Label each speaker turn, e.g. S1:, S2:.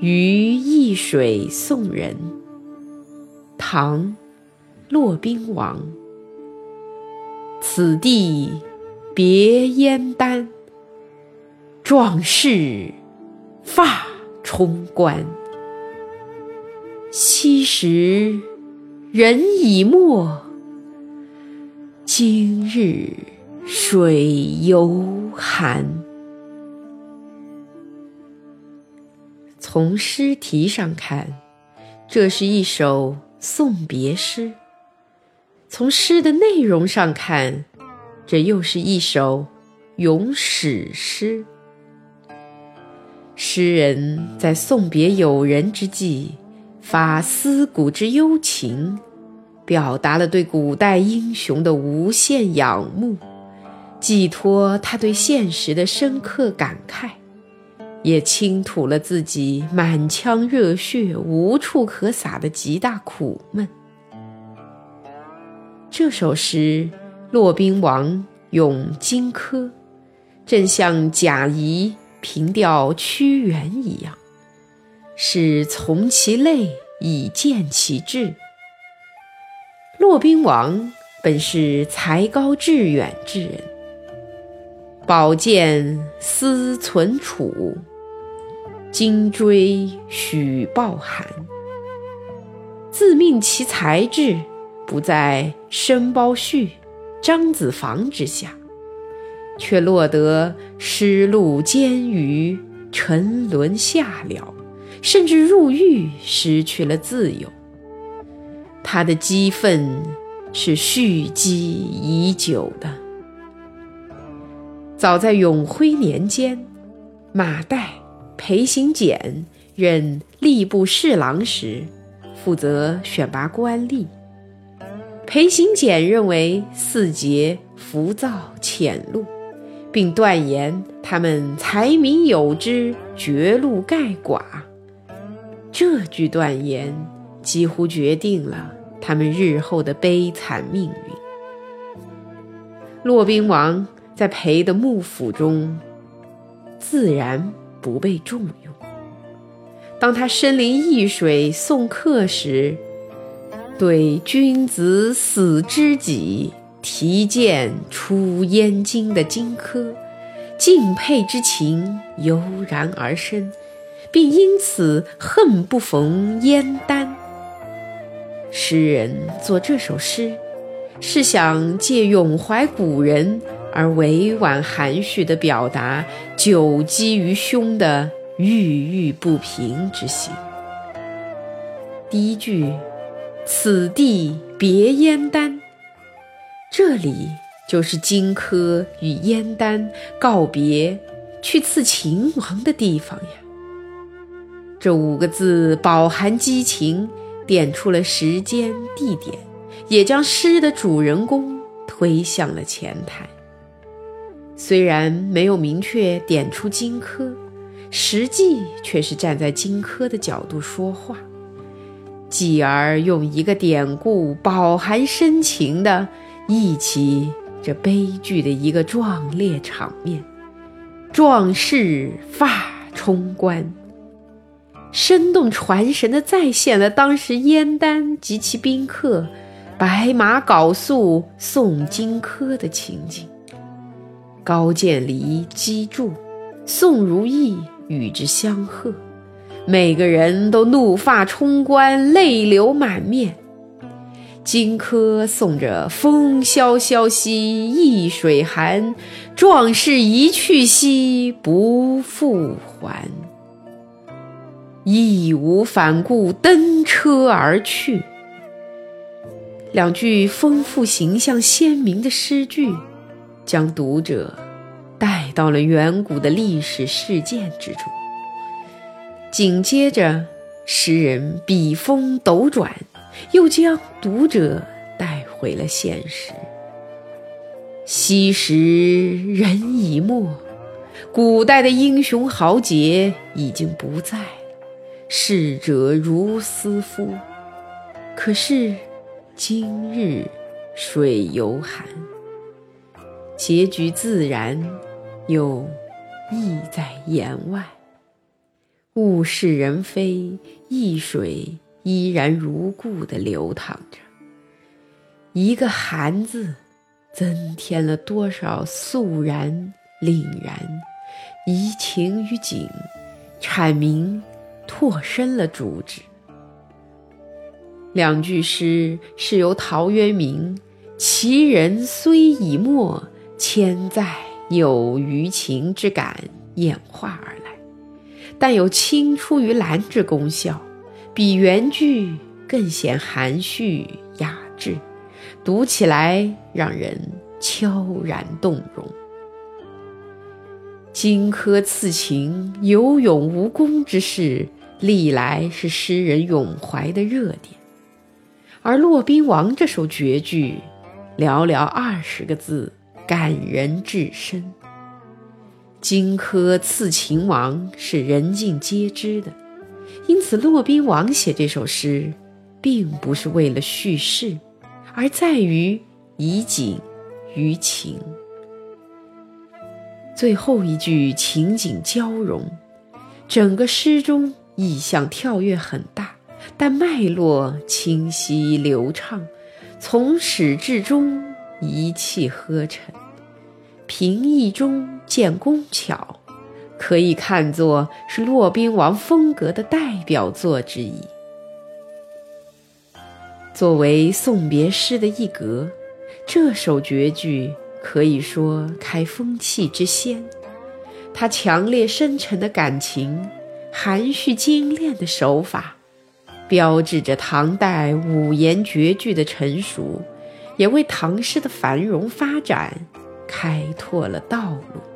S1: 于易水送人。唐·骆宾王。此地别燕丹，壮士发冲冠。昔时人已没，今日水犹寒。从诗题上看，这是一首送别诗；从诗的内容上看，这又是一首咏史诗。诗人在送别友人之际，发思古之幽情，表达了对古代英雄的无限仰慕，寄托他对现实的深刻感慨。也倾吐了自己满腔热血无处可撒的极大苦闷。这首诗，骆宾王咏荆轲，正像贾谊凭吊屈原一样，是从其类以见其志。骆宾王本是才高志远之人，宝剑思存储。金锥许抱憾，自命其才智不在申包胥、张子房之下，却落得失路监狱、沉沦下僚，甚至入狱，失去了自由。他的激愤是蓄积已久的。早在永徽年间，马岱。裴行俭任吏部侍郎时，负责选拔官吏。裴行俭认为四杰浮躁浅露，并断言他们才名有之，绝路盖寡。这句断言几乎决定了他们日后的悲惨命运。骆宾王在裴的幕府中，自然。不被重用。当他身临易水送客时，对君子死知己，提剑出燕京的荆轲，敬佩之情油然而生，并因此恨不逢燕丹。诗人作这首诗，是想借咏怀古人。而委婉含蓄地表达久积于胸的郁郁不平之心。第一句“此地别燕丹”，这里就是荆轲与燕丹告别，去刺秦王的地方呀。这五个字饱含激情，点出了时间、地点，也将诗的主人公推向了前台。虽然没有明确点出荆轲，实际却是站在荆轲的角度说话，继而用一个典故饱含深情的忆起这悲剧的一个壮烈场面：壮士发冲冠，生动传神的再现了当时燕丹及其宾客白马缟素送荆轲的情景。高渐离击筑，宋如意与之相贺，每个人都怒发冲冠，泪流满面。荆轲送着“风萧萧兮易水寒，壮士一去兮不复还”，义无反顾登车而去。两句丰富形象鲜明的诗句。将读者带到了远古的历史事件之中。紧接着，诗人笔锋斗转，又将读者带回了现实。昔时人已没，古代的英雄豪杰已经不在了，逝者如斯夫。可是，今日水犹寒。结局自然，又意在言外。物是人非，易水依然如故地流淌着。一个“寒”字，增添了多少肃然凛然，移情于景，阐明拓深了主旨。两句诗是由陶渊明“其人虽已没，千载有余情”之感演化而来，但有青出于蓝之功效，比原句更显含蓄雅致。读起来让人悄然动容。荆轲刺秦，有勇无功之事，历来是诗人咏怀的热点。而《骆宾王》这首绝句，寥寥二十个字，感人至深。荆轲刺秦王是人尽皆知的，因此骆宾王写这首诗，并不是为了叙事。而在于以景于情。最后一句情景交融，整个诗中意象跳跃很大，但脉络清晰流畅，从始至终一气呵成，平易中见工巧，可以看作是骆宾王风格的代表作之一。作为送别诗的一格，这首绝句可以说开风气之先。它强烈深沉的感情，含蓄精炼的手法，标志着唐代五言绝句的成熟，也为唐诗的繁荣发展开拓了道路。